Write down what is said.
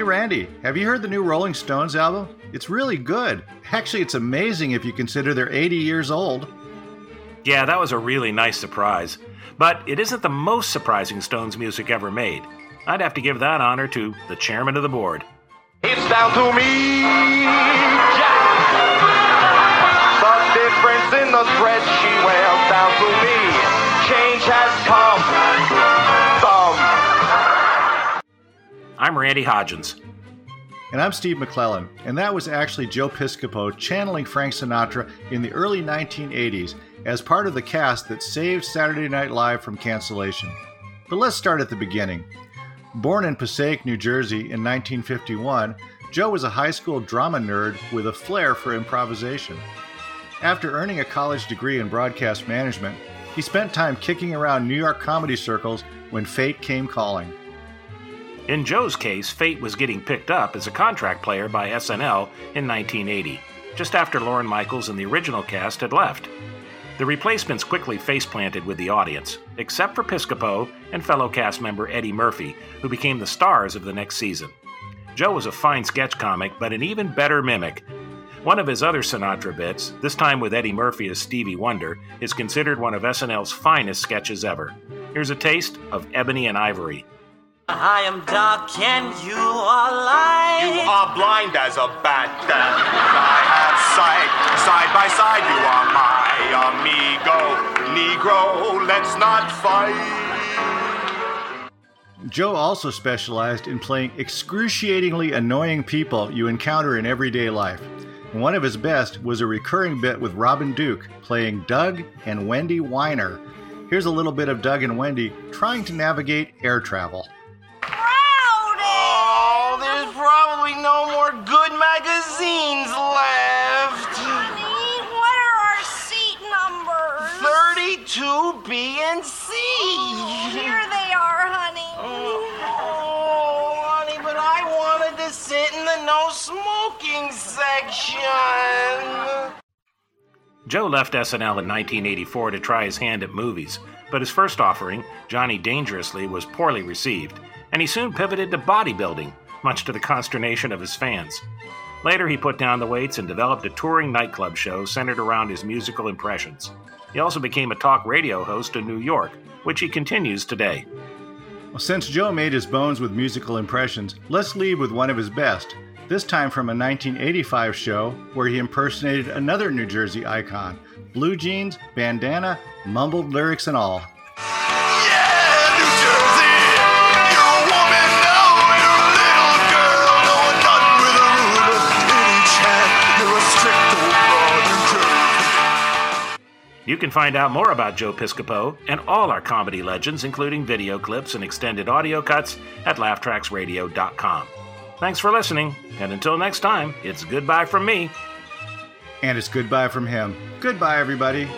Hey Randy, have you heard the new Rolling Stones album? It's really good. Actually, it's amazing if you consider they're 80 years old. Yeah, that was a really nice surprise. But it isn't the most surprising Stones music ever made. I'd have to give that honor to the chairman of the board. It's down to me, Jack. The difference in the thread she wears down to me. Change has come. I'm Randy Hodgins. And I'm Steve McClellan, and that was actually Joe Piscopo channeling Frank Sinatra in the early 1980s as part of the cast that saved Saturday Night Live from cancellation. But let's start at the beginning. Born in Passaic, New Jersey in 1951, Joe was a high school drama nerd with a flair for improvisation. After earning a college degree in broadcast management, he spent time kicking around New York comedy circles when fate came calling. In Joe's case, Fate was getting picked up as a contract player by SNL in 1980, just after Lorne Michaels and the original cast had left. The replacements quickly face-planted with the audience, except for Piscopo and fellow cast member Eddie Murphy, who became the stars of the next season. Joe was a fine sketch comic, but an even better mimic. One of his other Sinatra bits, this time with Eddie Murphy as Stevie Wonder, is considered one of SNL's finest sketches ever. Here's a taste of Ebony and Ivory. I am dark and you are light. You are blind as a bat, and I have sight. Side by side, you are my amigo. Negro, let's not fight. Joe also specialized in playing excruciatingly annoying people you encounter in everyday life. And one of his best was a recurring bit with Robin Duke playing Doug and Wendy Whiner. Here's a little bit of Doug and Wendy trying to navigate air travel. Probably no more good magazines left. Honey, what are our seat numbers? 32 B and C. Oh, here they are, honey. Oh, oh, honey, but I wanted to sit in the no smoking section. Joe left SNL in 1984 to try his hand at movies, but his first offering, Johnny Dangerously, was poorly received, and he soon pivoted to bodybuilding, much to the consternation of his fans. Later, he put down the weights and developed a touring nightclub show centered around his musical impressions. He also became a talk radio host in New York, which he continues today. Well, since Joe made his bones with musical impressions, let's leave with one of his best, this time from a 1985 show where he impersonated another New Jersey icon blue jeans, bandana, mumbled lyrics, and all. You can find out more about Joe Piscopo and all our comedy legends, including video clips and extended audio cuts, at laughtracksradio.com. Thanks for listening, and until next time, it's goodbye from me. And it's goodbye from him. Goodbye, everybody.